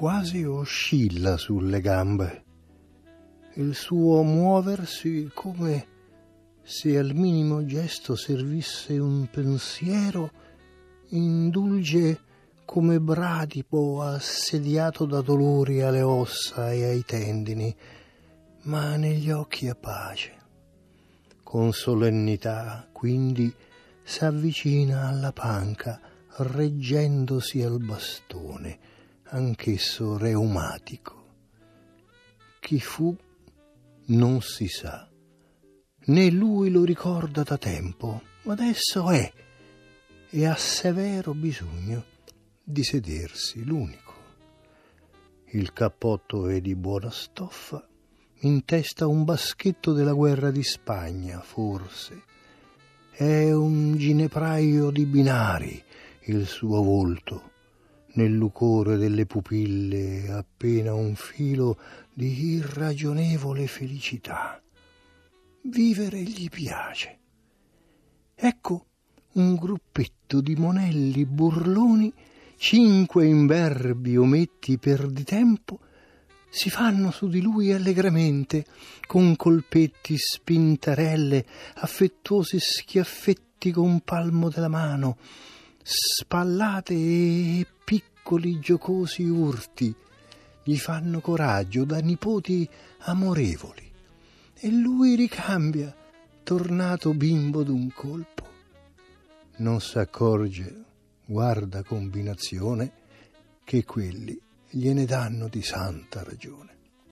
quasi oscilla sulle gambe. Il suo muoversi come se al minimo gesto servisse un pensiero indulge come bradipo assediato da dolori alle ossa e ai tendini, ma negli occhi è pace. Con solennità, quindi, s'avvicina alla panca, reggendosi al bastone, anch'esso reumatico. Chi fu non si sa, né lui lo ricorda da tempo, ma adesso è e ha severo bisogno di sedersi l'unico. Il cappotto è di buona stoffa, in testa un baschetto della guerra di Spagna, forse. È un ginepraio di binari il suo volto, nel lucore delle pupille appena un filo di irragionevole felicità. Vivere gli piace. Ecco un gruppetto di monelli burloni, cinque imberbi ometti perditempo, si fanno su di lui allegramente, con colpetti, spintarelle, affettuosi schiaffetti con palmo della mano, spallate e piccoli giocosi urti, gli fanno coraggio da nipoti amorevoli. E lui ricambia, tornato bimbo d'un colpo non s'accorge, guarda combinazione, che quelli gliene danno di santa ragione.